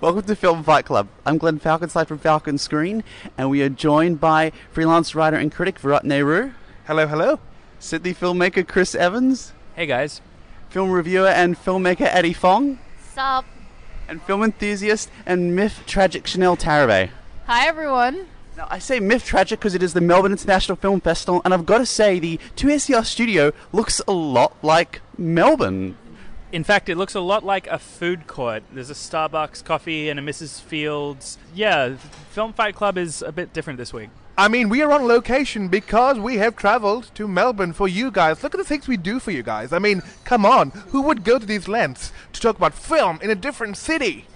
Welcome to Film Fight Club. I'm Glenn Falconside from Falcon Screen, and we are joined by freelance writer and critic Virat Nehru, Hello, hello. Sydney filmmaker Chris Evans, Hey guys. film reviewer and filmmaker Eddie Fong, Sup? and film enthusiast and MIFF tragic Chanel Tarabay. Hi everyone. Now, I say MIFF tragic because it is the Melbourne International Film Festival, and I've got to say, the 2SER studio looks a lot like Melbourne. In fact, it looks a lot like a food court. There's a Starbucks coffee and a Mrs. Fields. Yeah, Film Fight Club is a bit different this week. I mean, we are on location because we have traveled to Melbourne for you guys. Look at the things we do for you guys. I mean, come on. Who would go to these lengths to talk about film in a different city?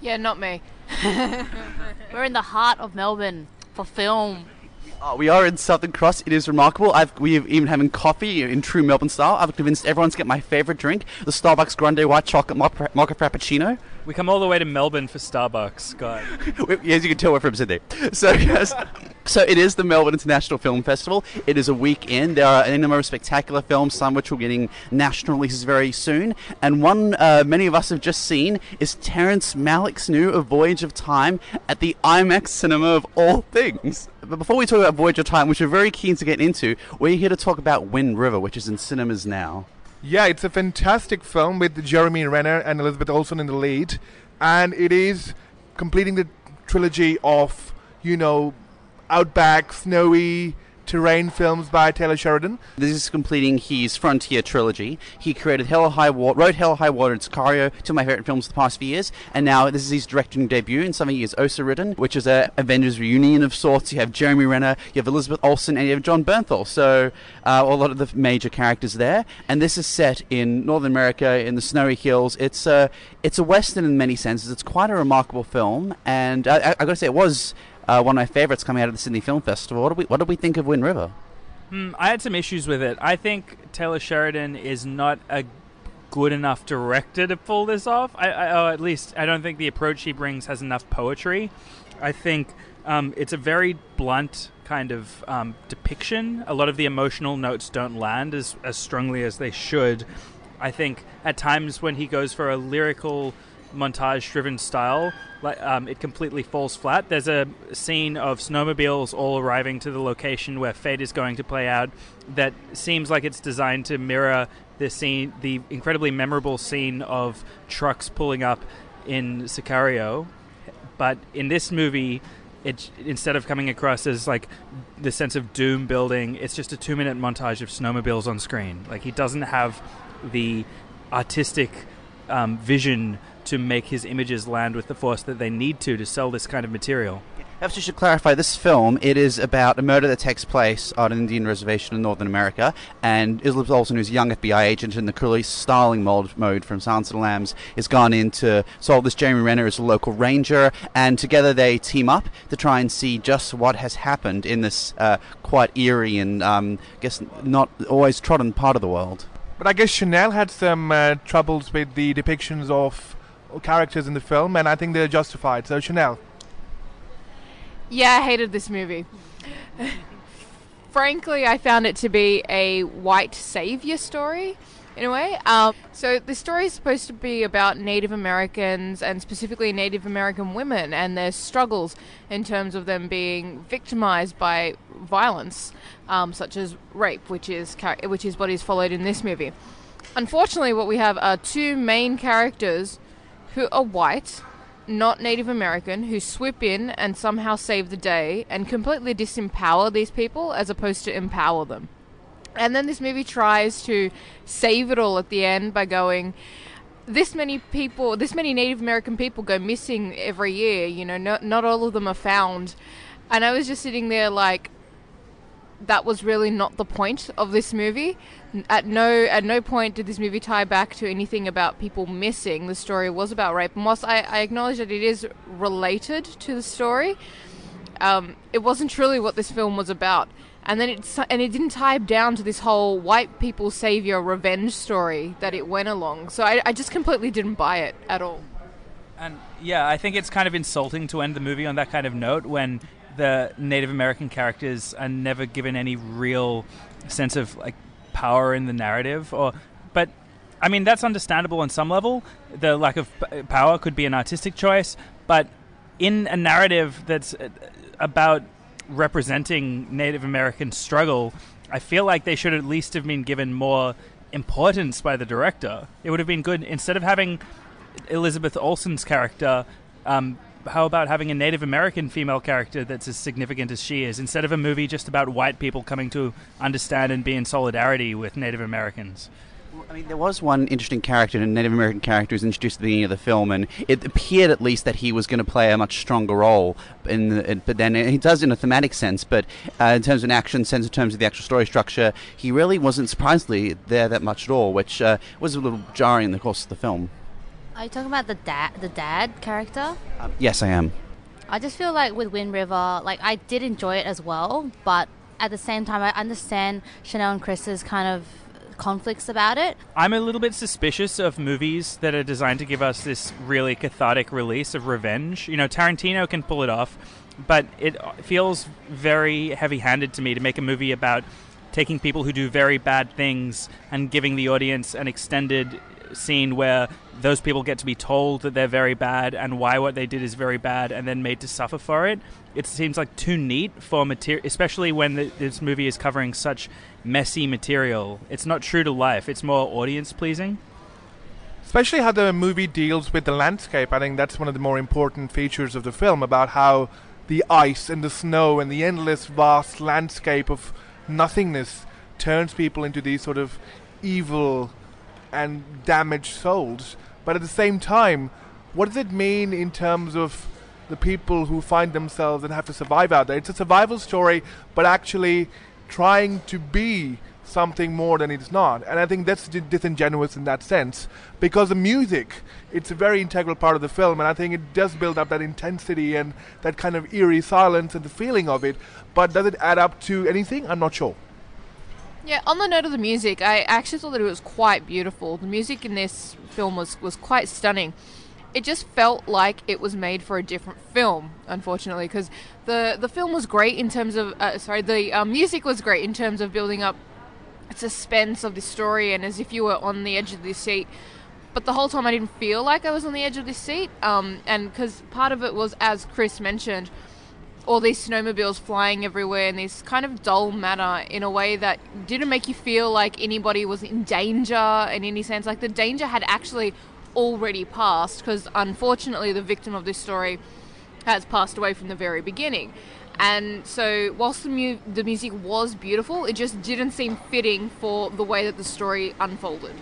Yeah, not me. We're in the heart of Melbourne for film. Uh, we are in Southern Cross. It is remarkable. I've we have even having coffee in true Melbourne style. I've convinced everyone to get my favourite drink, the Starbucks Grande White Chocolate Mocha Mocha Frappuccino. We come all the way to Melbourne for Starbucks. guys. As you can tell, we're from Sydney. So, yes. So it is the Melbourne International Film Festival. It is a weekend. There are a number of spectacular films, some which will getting national releases very soon. And one uh, many of us have just seen is Terrence Malick's new A Voyage of Time at the IMAX cinema of all things. But before we talk about Voyage of Time, which we're very keen to get into, we're here to talk about Wind River, which is in cinemas now. Yeah, it's a fantastic film with Jeremy Renner and Elizabeth Olsen in the lead, and it is completing the trilogy of, you know, outback, snowy terrain films by Taylor Sheridan. This is completing his Frontier trilogy. He created Hell High Water, wrote Hell High Water and Sicario, two of my favorite films of the past few years. And now this is his directing debut in something he has also written, which is a Avengers reunion of sorts. You have Jeremy Renner, you have Elizabeth Olsen, and you have Jon Bernthal. So uh, a lot of the major characters there. And this is set in Northern America in the snowy hills. It's a it's a western in many senses. It's quite a remarkable film, and I, I, I got to say it was. Uh, one of my favorites coming out of the Sydney Film Festival. What do we, what did we think of Wind River? Hmm, I had some issues with it. I think Taylor Sheridan is not a good enough director to pull this off. I, I, at least I don't think the approach he brings has enough poetry. I think um, it's a very blunt kind of um, depiction. A lot of the emotional notes don't land as, as strongly as they should. I think at times when he goes for a lyrical montage driven style um, it completely falls flat. There's a scene of snowmobiles all arriving to the location where fate is going to play out that seems like it's designed to mirror the scene the incredibly memorable scene of trucks pulling up in Sicario. But in this movie it instead of coming across as like the sense of doom building it's just a 2 minute montage of snowmobiles on screen. Like he doesn't have the artistic um, vision to make his images land with the force that they need to to sell this kind of material. Perhaps we should clarify this film. It is about a murder that takes place on an Indian reservation in Northern America, and Elizabeth Olsen, who's a young FBI agent in the police styling mode, mode from Silence of the Lambs, is gone in to solve this. Jeremy Renner is a local ranger, and together they team up to try and see just what has happened in this uh, quite eerie and, um, I guess, not always trodden part of the world. But I guess Chanel had some uh, troubles with the depictions of characters in the film, and I think they're justified. So, Chanel. Yeah, I hated this movie. Frankly, I found it to be a white savior story in a way. Um, so the story is supposed to be about Native Americans and specifically Native American women and their struggles in terms of them being victimized by violence, um, such as rape, which is which is what is followed in this movie. Unfortunately, what we have are two main characters who are white, not Native American, who swoop in and somehow save the day and completely disempower these people as opposed to empower them. And then this movie tries to save it all at the end by going, this many people, this many Native American people go missing every year. You know, not not all of them are found. And I was just sitting there like, that was really not the point of this movie. At no at no point did this movie tie back to anything about people missing. The story was about rape, and whilst I, I acknowledge that it is related to the story, um, it wasn't truly what this film was about. And then it and it didn't tie down to this whole white people savior revenge story that it went along. So I, I just completely didn't buy it at all. And yeah, I think it's kind of insulting to end the movie on that kind of note when the Native American characters are never given any real sense of like power in the narrative or but I mean, that's understandable on some level. The lack of power could be an artistic choice, but in a narrative that's uh, about representing Native American struggle, I feel like they should at least have been given more importance by the director. It would have been good instead of having Elizabeth Olsen's character. Um, how about having a Native American female character that's as significant as she is, instead of a movie just about white people coming to understand and be in solidarity with Native Americans? I mean, there was one interesting character, a Native American character, who was introduced at the beginning of the film, and it appeared at least that he was going to play a much stronger role. In the, but then he does in a thematic sense, but uh, in terms of an action sense, in terms of the actual story structure, he really wasn't surprisingly there that much at all, which uh, was a little jarring in the course of the film. Are you talking about the dad, the dad character? Um, yes, I am. I just feel like with Wind River, like I did enjoy it as well, but at the same time, I understand Chanel and Chris's kind of conflicts about it. I'm a little bit suspicious of movies that are designed to give us this really cathartic release of revenge. You know, Tarantino can pull it off, but it feels very heavy handed to me to make a movie about taking people who do very bad things and giving the audience an extended scene where those people get to be told that they're very bad and why what they did is very bad and then made to suffer for it. It seems like too neat for material, especially when the, this movie is covering such messy material. It's not true to life, it's more audience pleasing. Especially how the movie deals with the landscape. I think that's one of the more important features of the film about how the ice and the snow and the endless vast landscape of nothingness turns people into these sort of evil and damaged souls. But at the same time, what does it mean in terms of the people who find themselves and have to survive out there? It's a survival story, but actually trying to be something more than it's not. And I think that's disingenuous in that sense because the music, it's a very integral part of the film, and I think it does build up that intensity and that kind of eerie silence and the feeling of it. But does it add up to anything? I'm not sure. Yeah, on the note of the music, I actually thought that it was quite beautiful. The music in this film was, was quite stunning. It just felt like it was made for a different film, unfortunately, because the the film was great in terms of uh, sorry, the uh, music was great in terms of building up suspense of the story and as if you were on the edge of the seat. But the whole time I didn't feel like I was on the edge of the seat, um, and because part of it was, as Chris mentioned, all these snowmobiles flying everywhere in this kind of dull manner in a way that didn't make you feel like anybody was in danger in any sense. Like the danger had actually already passed because unfortunately the victim of this story has passed away from the very beginning. And so, whilst the, mu- the music was beautiful, it just didn't seem fitting for the way that the story unfolded.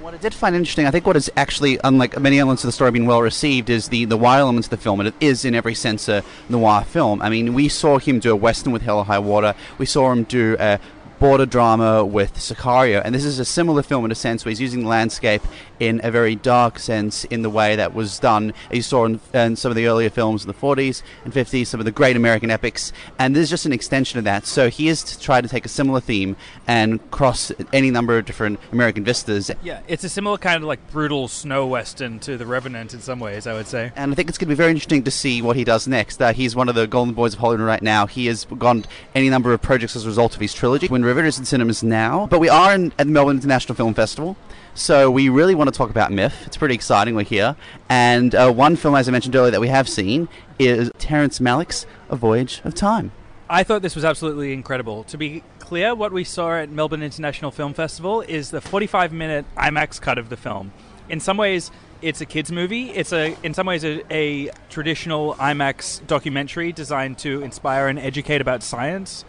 What I did find interesting, I think what is actually, unlike many elements of the story being well received, is the, the noir elements of the film, and it is in every sense a noir film. I mean, we saw him do a western with Hell or High Water, we saw him do a border drama with Sicario, and this is a similar film in a sense where he's using the landscape in a very dark sense in the way that was done, you saw in, in, some of the earlier films in the 40s and 50s, some of the great American epics, and this is just an extension of that. So he has tried to take a similar theme and cross any number of different American vistas. Yeah, it's a similar kind of like brutal snow western to The Revenant in some ways, I would say. And I think it's going to be very interesting to see what he does next. Uh, he's one of the golden boys of Hollywood right now. He has gone any number of projects as a result of his trilogy. Wind River is in cinemas now, but we are in, at the Melbourne International Film Festival. So we really want to talk about MIFF. It's pretty exciting. We're here, and uh, one film, as I mentioned earlier, that we have seen is Terrence Malick's A Voyage of Time. I thought this was absolutely incredible. To be clear, what we saw at Melbourne International Film Festival is the 45-minute IMAX cut of the film. In some ways, it's a kids movie. It's a, in some ways, a, a traditional IMAX documentary designed to inspire and educate about science.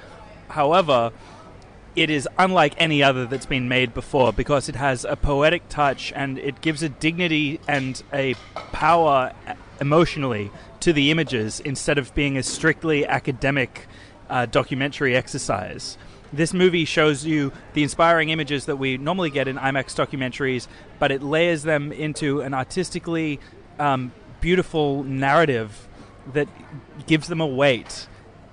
However, it is unlike any other that's been made before because it has a poetic touch and it gives a dignity and a power emotionally to the images instead of being a strictly academic uh, documentary exercise. This movie shows you the inspiring images that we normally get in IMAX documentaries, but it layers them into an artistically um, beautiful narrative that gives them a weight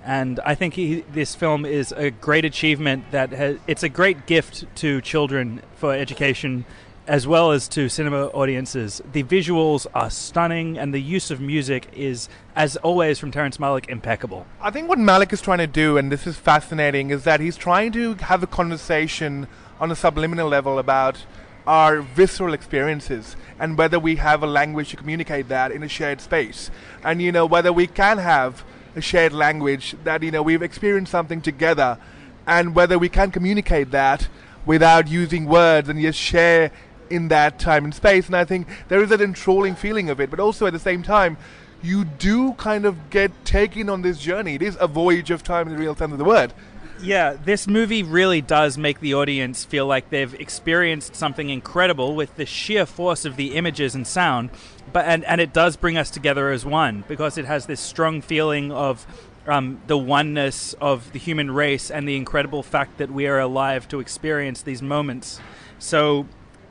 and I think he, this film is a great achievement. That has, it's a great gift to children for education, as well as to cinema audiences. The visuals are stunning, and the use of music is, as always, from Terrence Malick, impeccable. I think what Malick is trying to do, and this is fascinating, is that he's trying to have a conversation on a subliminal level about our visceral experiences and whether we have a language to communicate that in a shared space. And, you know, whether we can have a shared language that, you know, we've experienced something together and whether we can communicate that without using words and just share in that time and space. And I think there is an enthralling feeling of it, but also at the same time, you do kind of get taken on this journey. It is a voyage of time in the real sense of the word. Yeah, this movie really does make the audience feel like they've experienced something incredible with the sheer force of the images and sound. But and, and it does bring us together as one because it has this strong feeling of um, the oneness of the human race and the incredible fact that we are alive to experience these moments. So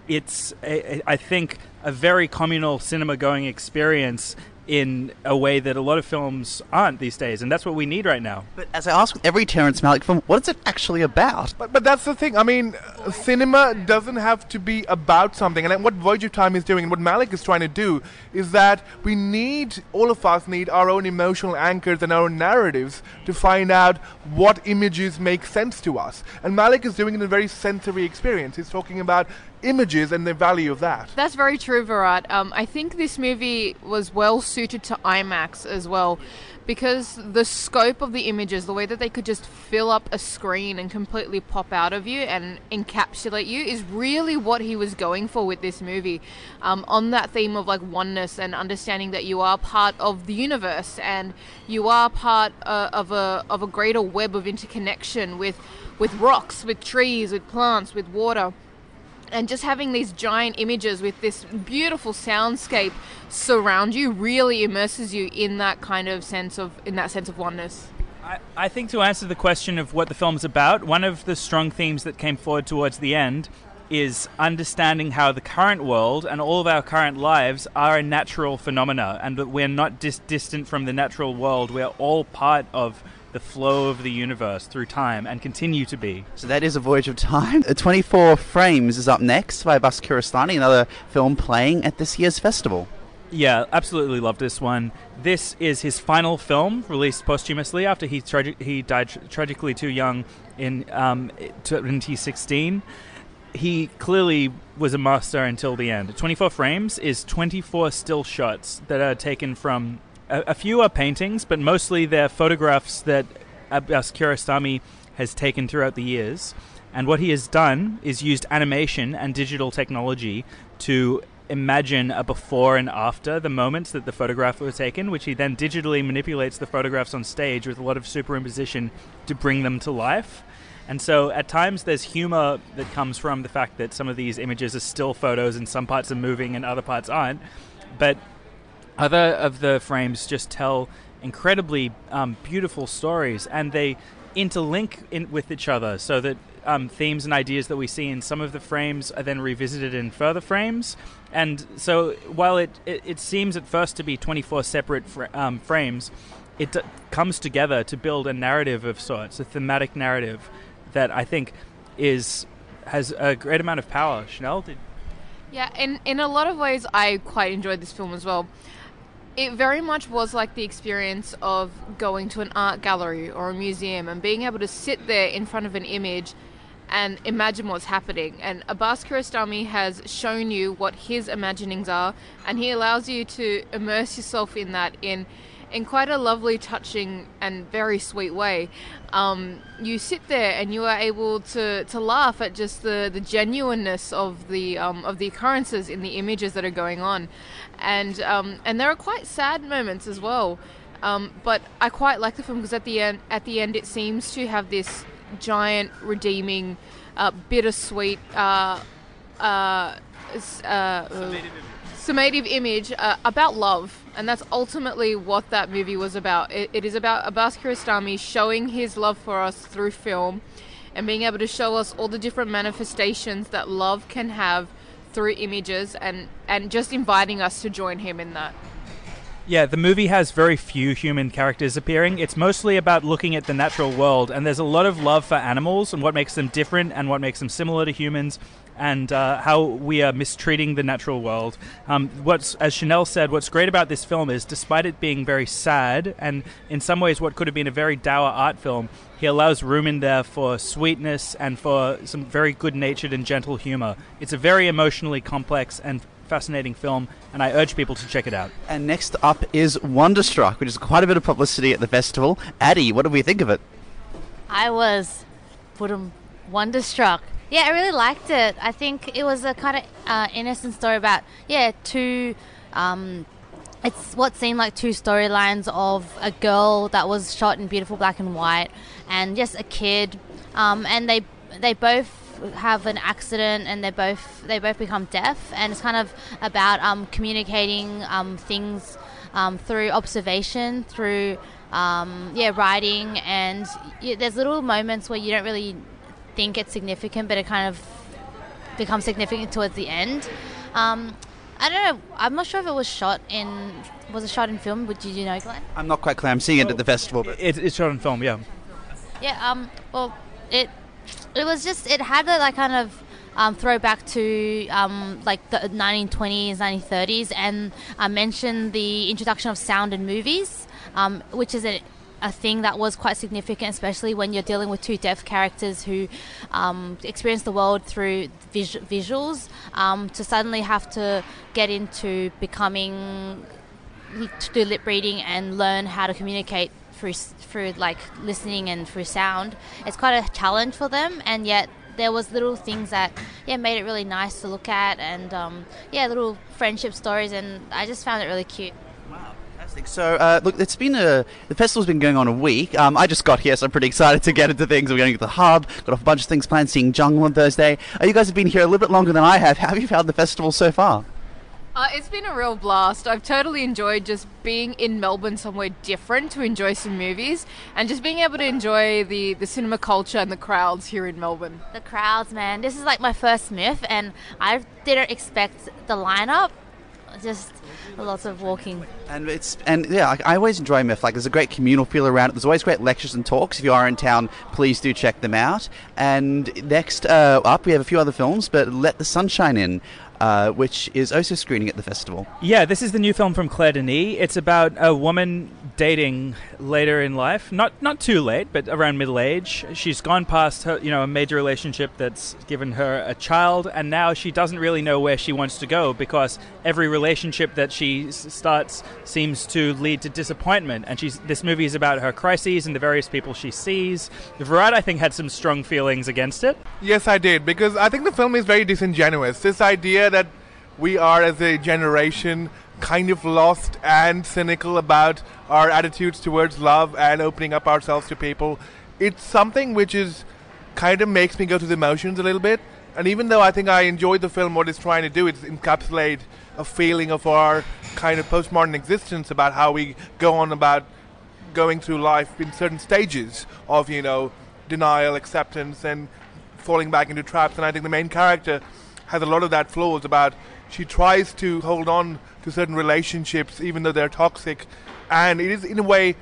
it's, I think, a very communal cinema going experience in a way that a lot of films aren't these days, and that's what we need right now. But as I ask every Terrence Malick film, what is it actually about? But, but that's the thing. I mean, cinema doesn't have to be about something. And what Voyage of Time is doing, and what Malick is trying to do, is that we need, all of us need our own emotional anchors and our own narratives to find out what images make sense to us. And Malick is doing it in a very sensory experience. He's talking about images and the value of that. That's very true, Virat. Um, I think this movie was well suited to IMAX as well because the scope of the images, the way that they could just fill up a screen and completely pop out of you and encapsulate you, is really what he was going for with this movie. Um, on that theme of like oneness and understanding that you are part of the universe and you are part uh, of a of a greater web of interconnection with with rocks, with trees, with plants, with water and just having these giant images with this beautiful soundscape surround you really immerses you in that kind of sense of in that sense of oneness. I, think to answer the question of what the film's about, one of the strong themes that came forward towards the end is understanding how the current world and all of our current lives are a natural phenomena and that we're not dis- distant from the natural world. We're all part of the flow of the universe through time and continue to be. So that is A Voyage of Time. 24 Frames is up next by Abbas Kiarostami, another film playing at this year's festival. Yeah, absolutely love this one. This is his final film, released posthumously after he tragi- he died tra- tragically too young in um, 2016. He clearly was a master until the end. 24 Frames is 24 still shots that are taken from a, a few are paintings, but mostly they're photographs that Abbas Kiarostami has taken throughout the years. And what he has done is used animation and digital technology to imagine a before and after the moments that the photograph was taken, which he then digitally manipulates the photographs on stage with a lot of superimposition to bring them to life. And so at times there's humor that comes from the fact that some of these images are still photos and some parts are moving and other parts aren't. But other of the frames just tell incredibly um, beautiful stories, and they interlink in, with each other so that um, themes and ideas that we see in some of the frames are then revisited in further frames. And so, while it, it, it seems at first to be 24 separate fr- um, frames, it d- comes together to build a narrative of sorts, a thematic narrative that I think is has a great amount of power. Chanel, did yeah, in in a lot of ways, I quite enjoyed this film as well it very much was like the experience of going to an art gallery or a museum and being able to sit there in front of an image and imagine what's happening. And Abbas Kiarostami has shown you what his imaginings are, and he allows you to immerse yourself in that in in quite a lovely, touching, and very sweet way. Um, you sit there and you are able to, to laugh at just the, the genuineness of the um, of the occurrences in the images that are going on, and um, and there are quite sad moments as well. Um, but I quite like the film because at the end at the end it seems to have this giant redeeming, uh, bittersweet. Uh, uh, uh, summative image uh, about love, and that's ultimately what that movie was about. It, it is about Abbas Kiarostami showing his love for us through film, and being able to show us all the different manifestations that love can have through images, and and just inviting us to join him in that. Yeah, the movie has very few human characters appearing. It's mostly about looking at the natural world, and there's a lot of love for animals and what makes them different and what makes them similar to humans. And uh, how we are mistreating the natural world. Um, what's, as Chanel said, what's great about this film is, despite it being very sad and in some ways what could have been a very dour art film, he allows room in there for sweetness and for some very good-natured and gentle humor. It's a very emotionally complex and fascinating film, and I urge people to check it out. And next up is Wonderstruck, which is quite a bit of publicity at the festival. Addie, what do we think of it? I was boom, wonderstruck. Yeah, I really liked it. I think it was a kind of uh, innocent story about yeah two. Um, it's what seemed like two storylines of a girl that was shot in beautiful black and white, and just a kid, um, and they they both have an accident and they both they both become deaf, and it's kind of about um, communicating um, things um, through observation, through um, yeah writing, and there's little moments where you don't really think it's significant, but it kind of becomes significant towards the end. Um, I don't know. I'm not sure if it was shot in. Was it shot in film? Would you, you know, Glenn? I'm not quite clear. I'm seeing it at the festival. But It, it's shot in film, yeah. Yeah. Um. Well, it it was just it had a like kind of um, throwback to um, like the 1920s, 1930s, and I mentioned the introduction of sound in movies, um, which is a a thing that was quite significant, especially when you're dealing with two deaf characters who um, experience the world through vis- visuals. Um, to suddenly have to get into becoming to do lip reading and learn how to communicate through through like listening and through sound. It's quite a challenge for them, and yet there was little things that yeah made it really nice to look at, and um, yeah, little friendship stories, and I just found it really cute. Fantastic. So, uh, look, it's been a the festival's been going on a week. Um, I just got here, so I'm pretty excited to get into things. We're going to the hub. Got a bunch of things planned. Seeing Jungle on Thursday. Uh, you guys have been here a little bit longer than I have. How have you found the festival so far? Uh, it's been a real blast. I've totally enjoyed just being in Melbourne somewhere different to enjoy some movies and just being able to enjoy the, the cinema culture and the crowds here in Melbourne. The crowds, man. This is like my first MIFF, and I didn't expect the lineup. Just lots of walking. And it's and yeah, I, I always enjoy MIFF. Like, there's a great communal feel around it. There's always great lectures and talks. If you are in town, please do check them out. And next uh, up, we have a few other films, but Let the Sunshine In. Uh, which is also screening at the festival. Yeah, this is the new film from Claire Denis. It's about a woman dating later in life, not not too late, but around middle age. She's gone past her, you know, a major relationship that's given her a child, and now she doesn't really know where she wants to go because every relationship that she starts seems to lead to disappointment. And she's this movie is about her crises and the various people she sees. The variety, I think, had some strong feelings against it. Yes, I did because I think the film is very disingenuous. This idea that we are, as a generation, kind of lost and cynical about our attitudes towards love and opening up ourselves to people. It's something which is kind of makes me go through the motions a little bit. And even though I think I enjoyed the film, what it's trying to do is encapsulate a feeling of our kind of postmodern existence about how we go on about going through life in certain stages of, you know, denial, acceptance, and falling back into traps. And I think the main character has a lot of that flaws about she tries to hold on to certain relationships even though they're toxic. And it is, in a way,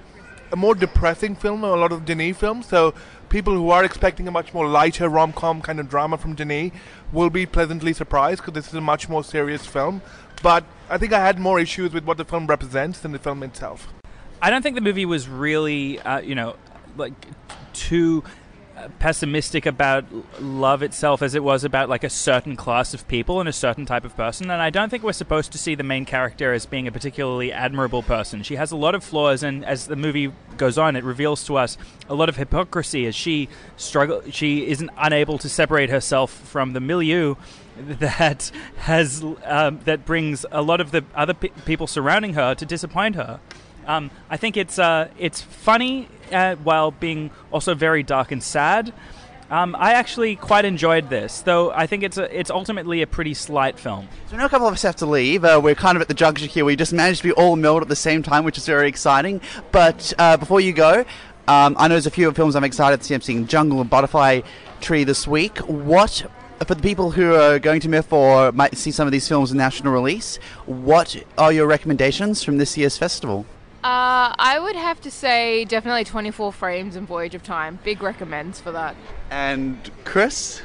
a more depressing film than a lot of Denis films. So people who are expecting a much more lighter rom-com kind of drama from Denis will be pleasantly surprised because this is a much more serious film. But I think I had more issues with what the film represents than the film itself. I don't think the movie was really, uh, you know, like too pessimistic about love itself as it was about like a certain class of people and a certain type of person. And I don't think we're supposed to see the main character as being a particularly admirable person. She has a lot of flaws, and as the movie goes on, it reveals to us a lot of hypocrisy as she struggle. She isn't unable to separate herself from the milieu that has um, that brings a lot of the other pe- people surrounding her to disappoint her. Um, I think it's uh, it's funny uh, while being also very dark and sad. Um, I actually quite enjoyed this, though. I think it's a, it's ultimately a pretty slight film. So now a couple of us have to leave. Uh, we're kind of at the juncture here. We just managed to be all milled at the same time, which is very exciting. But uh, before you go, um, I know there's a few films I'm excited to see. I'm seeing Jungle and Butterfly Tree this week. What for the people who are going to MIFF or might see some of these films in national release? What are your recommendations from this year's festival? Uh, I would have to say definitely 24 frames and Voyage of Time. Big recommends for that. And Chris,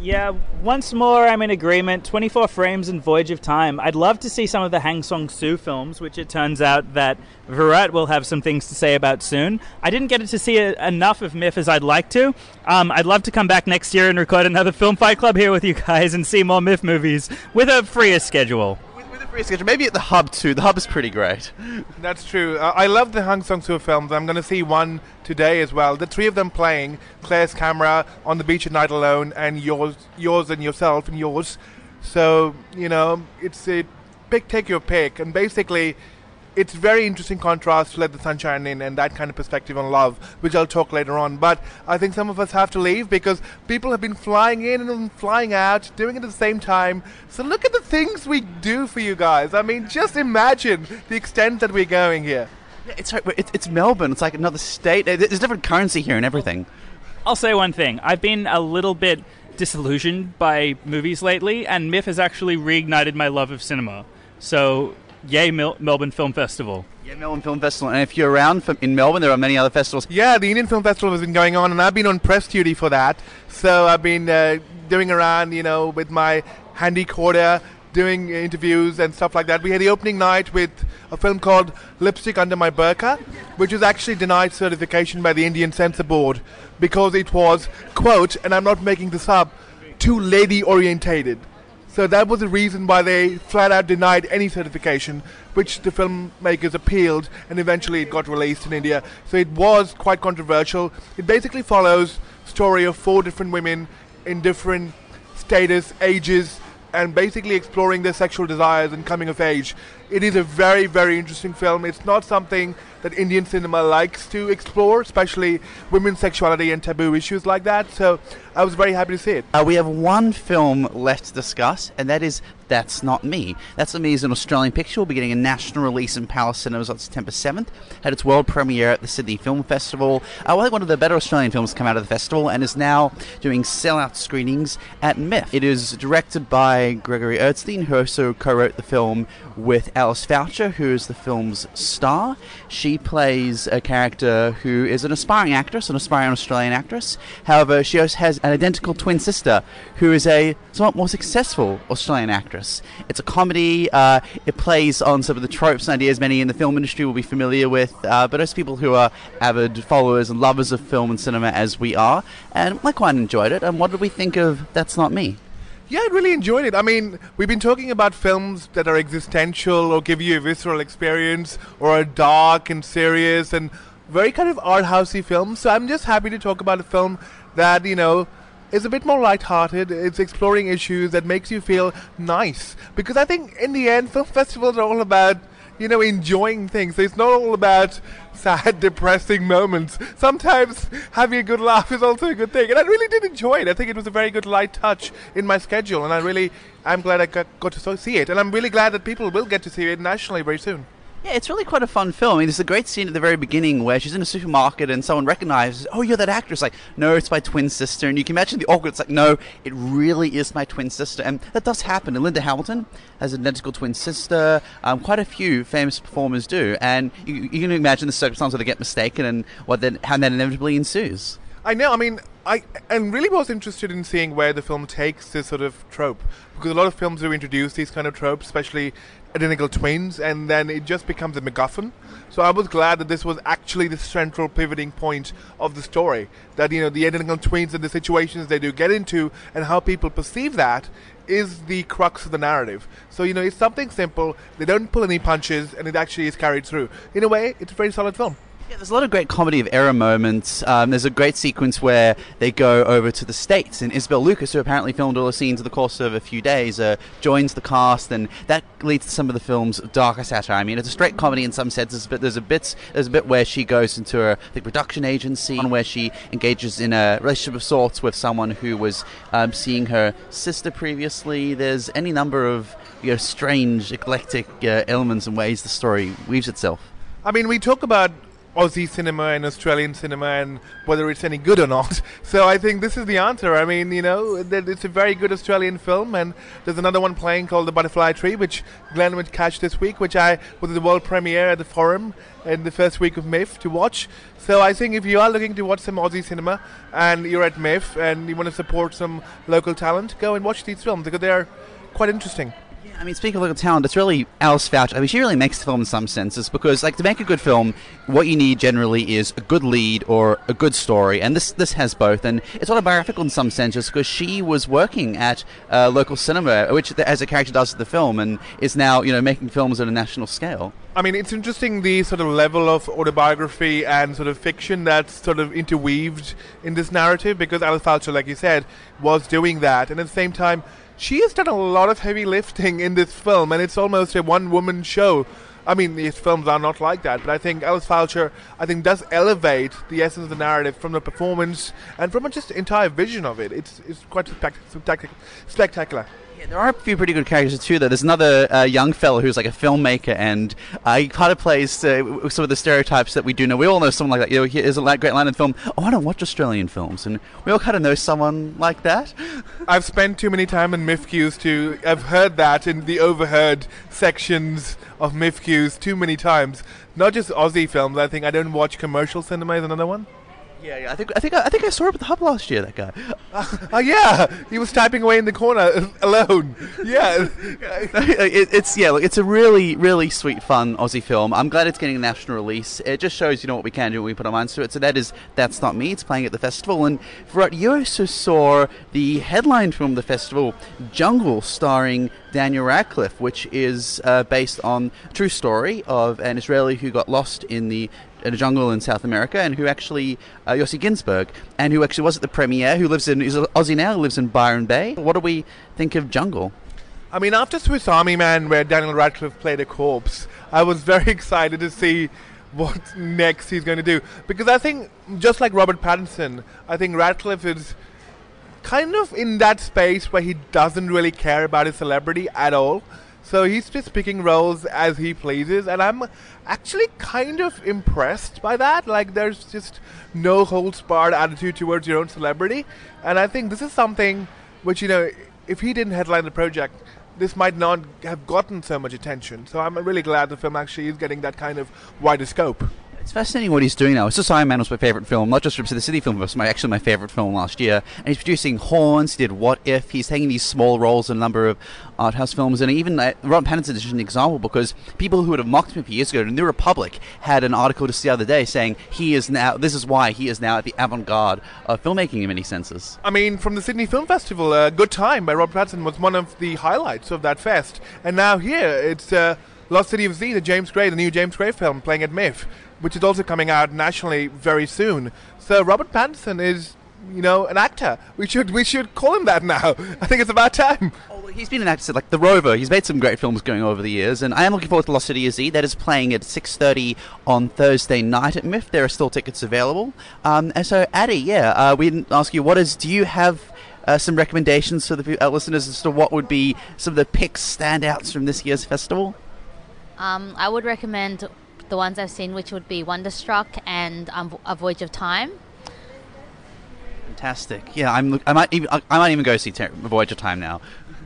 Yeah, once more, I'm in agreement. 24 frames and Voyage of Time. I'd love to see some of the Hong Sang-soo films, which it turns out that Virat will have some things to say about soon. I didn't get to see a, enough of MIFF as I'd like to. Um, I'd love to come back next year and record another Film Fight Club here with you guys and see more MIFF movies with a freer schedule. Maybe at the Hub too. The Hub is pretty great. That's true. Uh, I love the Hong Sang-soo films. I'm going to see one today as well. The three of them playing Claire's camera on the beach at night alone, and yours, yours and yourself and yours. So you know, it's a pick, take your pick, and basically, it's very interesting contrast to let the sunshine in and that kind of perspective on love, which I'll talk later on. But I think some of us have to leave because people have been flying in and flying out, doing it at the same time. So look at the things we do for you guys. I mean, just imagine the extent that we're going here. Yeah, it's, it's it's Melbourne. It's like another state. There's different currency here and everything. I'll say one thing. I've been a little bit disillusioned by movies lately, and MIFF has actually reignited my love of cinema. So, yay, Mel- Melbourne Film Festival. Yeah, Melbourne Film Festival. And if you're around from, in Melbourne, there are many other festivals. Yeah, the Indian Film Festival has been going on, and I've been on press duty for that. So I've been uh, doing around, you know, with my handy quarter, doing interviews and stuff like that. We had the opening night with a film called Lipstick Under My Burqa, which was actually denied certification by the Indian Censor Board because it was, quote, and I'm not making this up, too lady orientated. So that was the reason why they flat out denied any certification, which the filmmakers appealed, and eventually it got released in India. So it was quite controversial. It basically follows story of four different women in different status, ages, and basically exploring their sexual desires and coming of age. It is a very, very interesting film. It's not something that Indian cinema likes to explore, especially women's sexuality and taboo issues like that. So I was very happy to see it. Uh, we have one film left to discuss, and that is That's Not Me. That's is an Australian picture. We'll be getting a national release in Palace Cinemas on September 7th. Had its world premiere at the Sydney Film Festival. Uh, I think one of the better Australian films come out of the festival, and is now doing sellout screenings at MIFF. It is directed by Gregory Erdstein, who also co-wrote the film with Alice Foucher, who is the film's star. She plays a character who is an aspiring actress, an aspiring Australian actress. However, she also has an identical twin sister who is a somewhat more successful Australian actress. It's a comedy. Uh, it plays on some of the tropes and ideas many in the film industry will be familiar with, uh, but as people who are avid followers and lovers of film and cinema as we are, and I quite enjoyed it. And what did we think of That's Not Me? Yeah, I really enjoyed it. I mean, we've been talking about films that are existential or give you a visceral experience or are dark and serious and very kind of art housey films. So I'm just happy to talk about a film that, you know, is a bit more light-hearted. It's exploring issues that makes you feel nice. Because I think in the end, film festivals are all about you know, enjoying things. It's not all about sad, depressing moments. Sometimes having a good laugh is also a good thing. And I really did enjoy it. I think it was a very good light touch in my schedule. And I really, I'm glad I got, got to see it. And I'm really glad that people will get to see it nationally very soon. Yeah, it's really quite a fun film. I mean, there's a great scene at the very beginning where she's in a supermarket and someone recognizes, oh, you're that actress. Like, no, it's my twin sister. And you can imagine the awkward. It's like, no, it really is my twin sister. And that does happen. And Linda Hamilton has an identical twin sister. Um, quite a few famous performers do. And you, you can imagine the circumstances where they get mistaken and what then, how that inevitably ensues. I know. I mean, I and really was interested in seeing where the film takes this sort of trope because a lot of films do introduce these kind of tropes, especially identical twins, and then it just becomes a MacGuffin. So I was glad that this was actually the central pivoting point of the story. That you know the identical twins and the situations they do get into and how people perceive that is the crux of the narrative. So you know it's something simple. They don't pull any punches, and it actually is carried through. In a way, it's a very solid film. Yeah, there's a lot of great comedy of error moments. Um, there's a great sequence where they go over to the States, and Isabel Lucas, who apparently filmed all the scenes in the course of a few days, uh, joins the cast, and that leads to some of the film's darker satire. I mean, it's a straight comedy in some senses, but there's a bit there's a bit where she goes into a the production agency, where she engages in a relationship of sorts with someone who was um, seeing her sister previously. There's any number of you know strange, eclectic uh, elements and ways the story weaves itself. I mean, we talk about Aussie cinema and Australian cinema and whether it's any good or not. So I think this is the answer. I mean, you know, it's a very good Australian film, and there's another one playing called The Butterfly Tree, which Glenn would catch this week, which I was at the world premiere at the Forum in the first week of MIFF to watch. So I think if you are looking to watch some Aussie cinema and you're at MIFF and you want to support some local talent, go and watch these films because they're quite interesting. I mean, speaking of local talent, it's really Alice Fouch. I mean, she really makes the film in some senses because, like, to make a good film, what you need generally is a good lead or a good story, and this this has both. And it's autobiographical in some senses because she was working at uh, local cinema, which as a character does the film, and is now you know making films at a national scale. I mean, it's interesting the sort of level of autobiography and sort of fiction that's sort of interweaved in this narrative because Alice Foucher, like you said, was doing that, and at the same time she has done a lot of heavy lifting in this film, and it's almost a one-woman show. I mean, these films are not like that, but I think Alice Foucher, I think, does elevate the essence of the narrative from the performance and from just the entire vision of it. It's it's quite spectac- spectacular. There are a few pretty good characters too. Though there's another uh, young fellow who's like a filmmaker, and uh, he kind of plays uh, some of the stereotypes that we do know. We all know someone like that. You know, here's a great line in film. Oh, I don't watch Australian films, and we all kind of know someone like that. I've spent too many time in MIFQs to have heard that in the overheard sections of MIFQs too many times. Not just Aussie films. I think I don't watch commercial cinema. Is another one. Yeah, yeah. I think I think I think I saw him at the hub last year. That guy. Uh, yeah, he was typing away in the corner alone. Yeah, it, it's yeah. Look, it's a really really sweet, fun Aussie film. I'm glad it's getting a national release. It just shows you know what we can do when we put our minds to it. So that is that's not me. It's playing at the festival. And for you also saw the headline film of the festival, Jungle, starring Daniel Radcliffe, which is uh, based on true story of an Israeli who got lost in the in a jungle in South America, and who actually uh, Yossi Ghinsberg, and who actually was at the premiere, who lives in is Aussie now, lives in Byron Bay. What do we think of Jungle? I mean, after Swiss Army Man, where Daniel Radcliffe played a corpse, I was very excited to see what next he's going to do because I think just like Robert Pattinson, I think Radcliffe is kind of in that space where he doesn't really care about his celebrity at all. So he's just picking roles as he pleases, and I'm actually kind of impressed by that. Like, there's just no holds barred attitude towards your own celebrity, and I think this is something which, you know, if he didn't headline the project, this might not have gotten so much attention. So I'm really glad the film actually is getting that kind of wider scope. It's fascinating what he's doing now. It's just Iron Man was my favorite film, not just from the City Film, but was my, actually my favorite film last year. And he's producing Horns. He did What If. He's taking these small roles in a number of art house films, and even uh, Ron Pattinson is just an example because people who would have mocked him a few years ago, the New Republic had an article just the other day saying he is now. This is why he is now at the avant-garde of filmmaking in many senses. I mean, from the Sydney Film Festival, uh, Good Time by Rob Pattinson was one of the highlights of that fest, and now here it's. Uh, Lost City of Z, the James Gray, the new James Gray film playing at MIFF which is also coming out nationally very soon. So Robert Pattinson is, you know, an actor. We should we should call him that now. I think it's about time. Oh, he's been an actor like The Rover. He's made some great films going over the years, and I am looking forward to Lost City of Z. That is playing at 6:30 on Thursday night at MIFF. There are still tickets available. Um, and so, Addy, yeah, uh, we didn't ask you what is. Do you have uh, some recommendations for the uh, listeners as to what would be some of the picks standouts from this year's festival? Um, I would recommend the ones I've seen, which would be Wonderstruck and um, A Voyage of Time. Fantastic. Yeah, I'm. I might even. I might even go see Ter- Voyage of Time now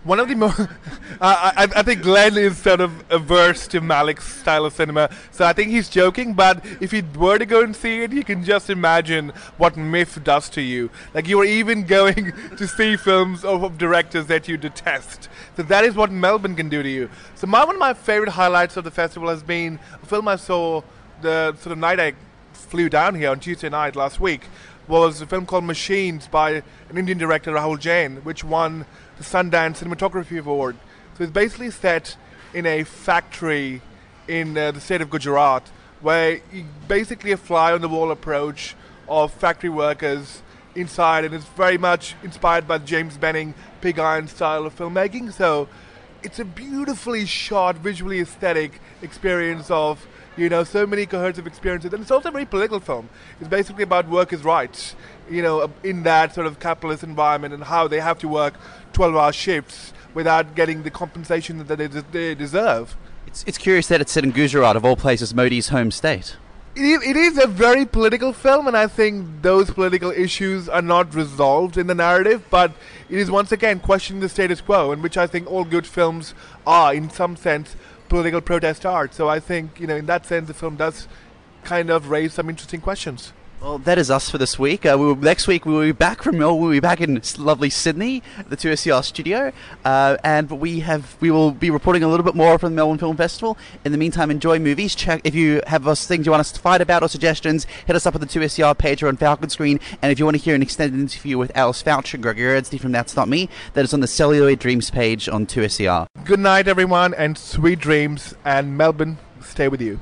one of the most. I, I think Glenn is sort of averse to Malick's style of cinema, so I think he's joking. But if he were to go and see it, you can just imagine what MIFF does to you. Like you are even going to see films of, of directors that you detest. So that is what Melbourne can do to you. So my one of my favorite highlights of the festival has been a film I saw the sort of night I flew down here on Tuesday night last week was a film called Machines by an Indian director Rahul Jain, which won the Sundance Cinematography Award. So it's basically set in a factory in uh, the state of Gujarat, where basically a fly on the wall approach of factory workers inside, and it's very much inspired by the James Benning pig iron style of filmmaking. So it's a beautifully shot, visually aesthetic experience of you know so many cohesive experiences, and it's also a very political film. It's basically about workers' rights, you know, in that sort of capitalist environment and how they have to work 12-hour shifts without getting the compensation that they, they deserve. It's, it's curious that it's set in Gujarat, of all places, Modi's home state. it is, it is a very political film, and I think those political issues are not resolved in the narrative. But it is once again questioning the status quo, in which I think all good films are, in some sense, political protest art. So I think you know, in that sense, the film does kind of raise some interesting questions. Well, that is us for this week. Uh, we will, next week we will be back from Melbourne. We'll be back in lovely Sydney, the 2SER studio, uh, and we have we will be reporting a little bit more from the Melbourne Film Festival. In the meantime, enjoy movies. Check if you have us things you want us to fight about or suggestions. Hit us up at the 2SER page or on Falcon Screen. And if you want to hear an extended interview with Alice Fouch and Gregory Erdstein from That's Not Me, that is on the Celluloid Dreams page on 2SER. Good night, everyone, and sweet dreams. And Melbourne, stay with you.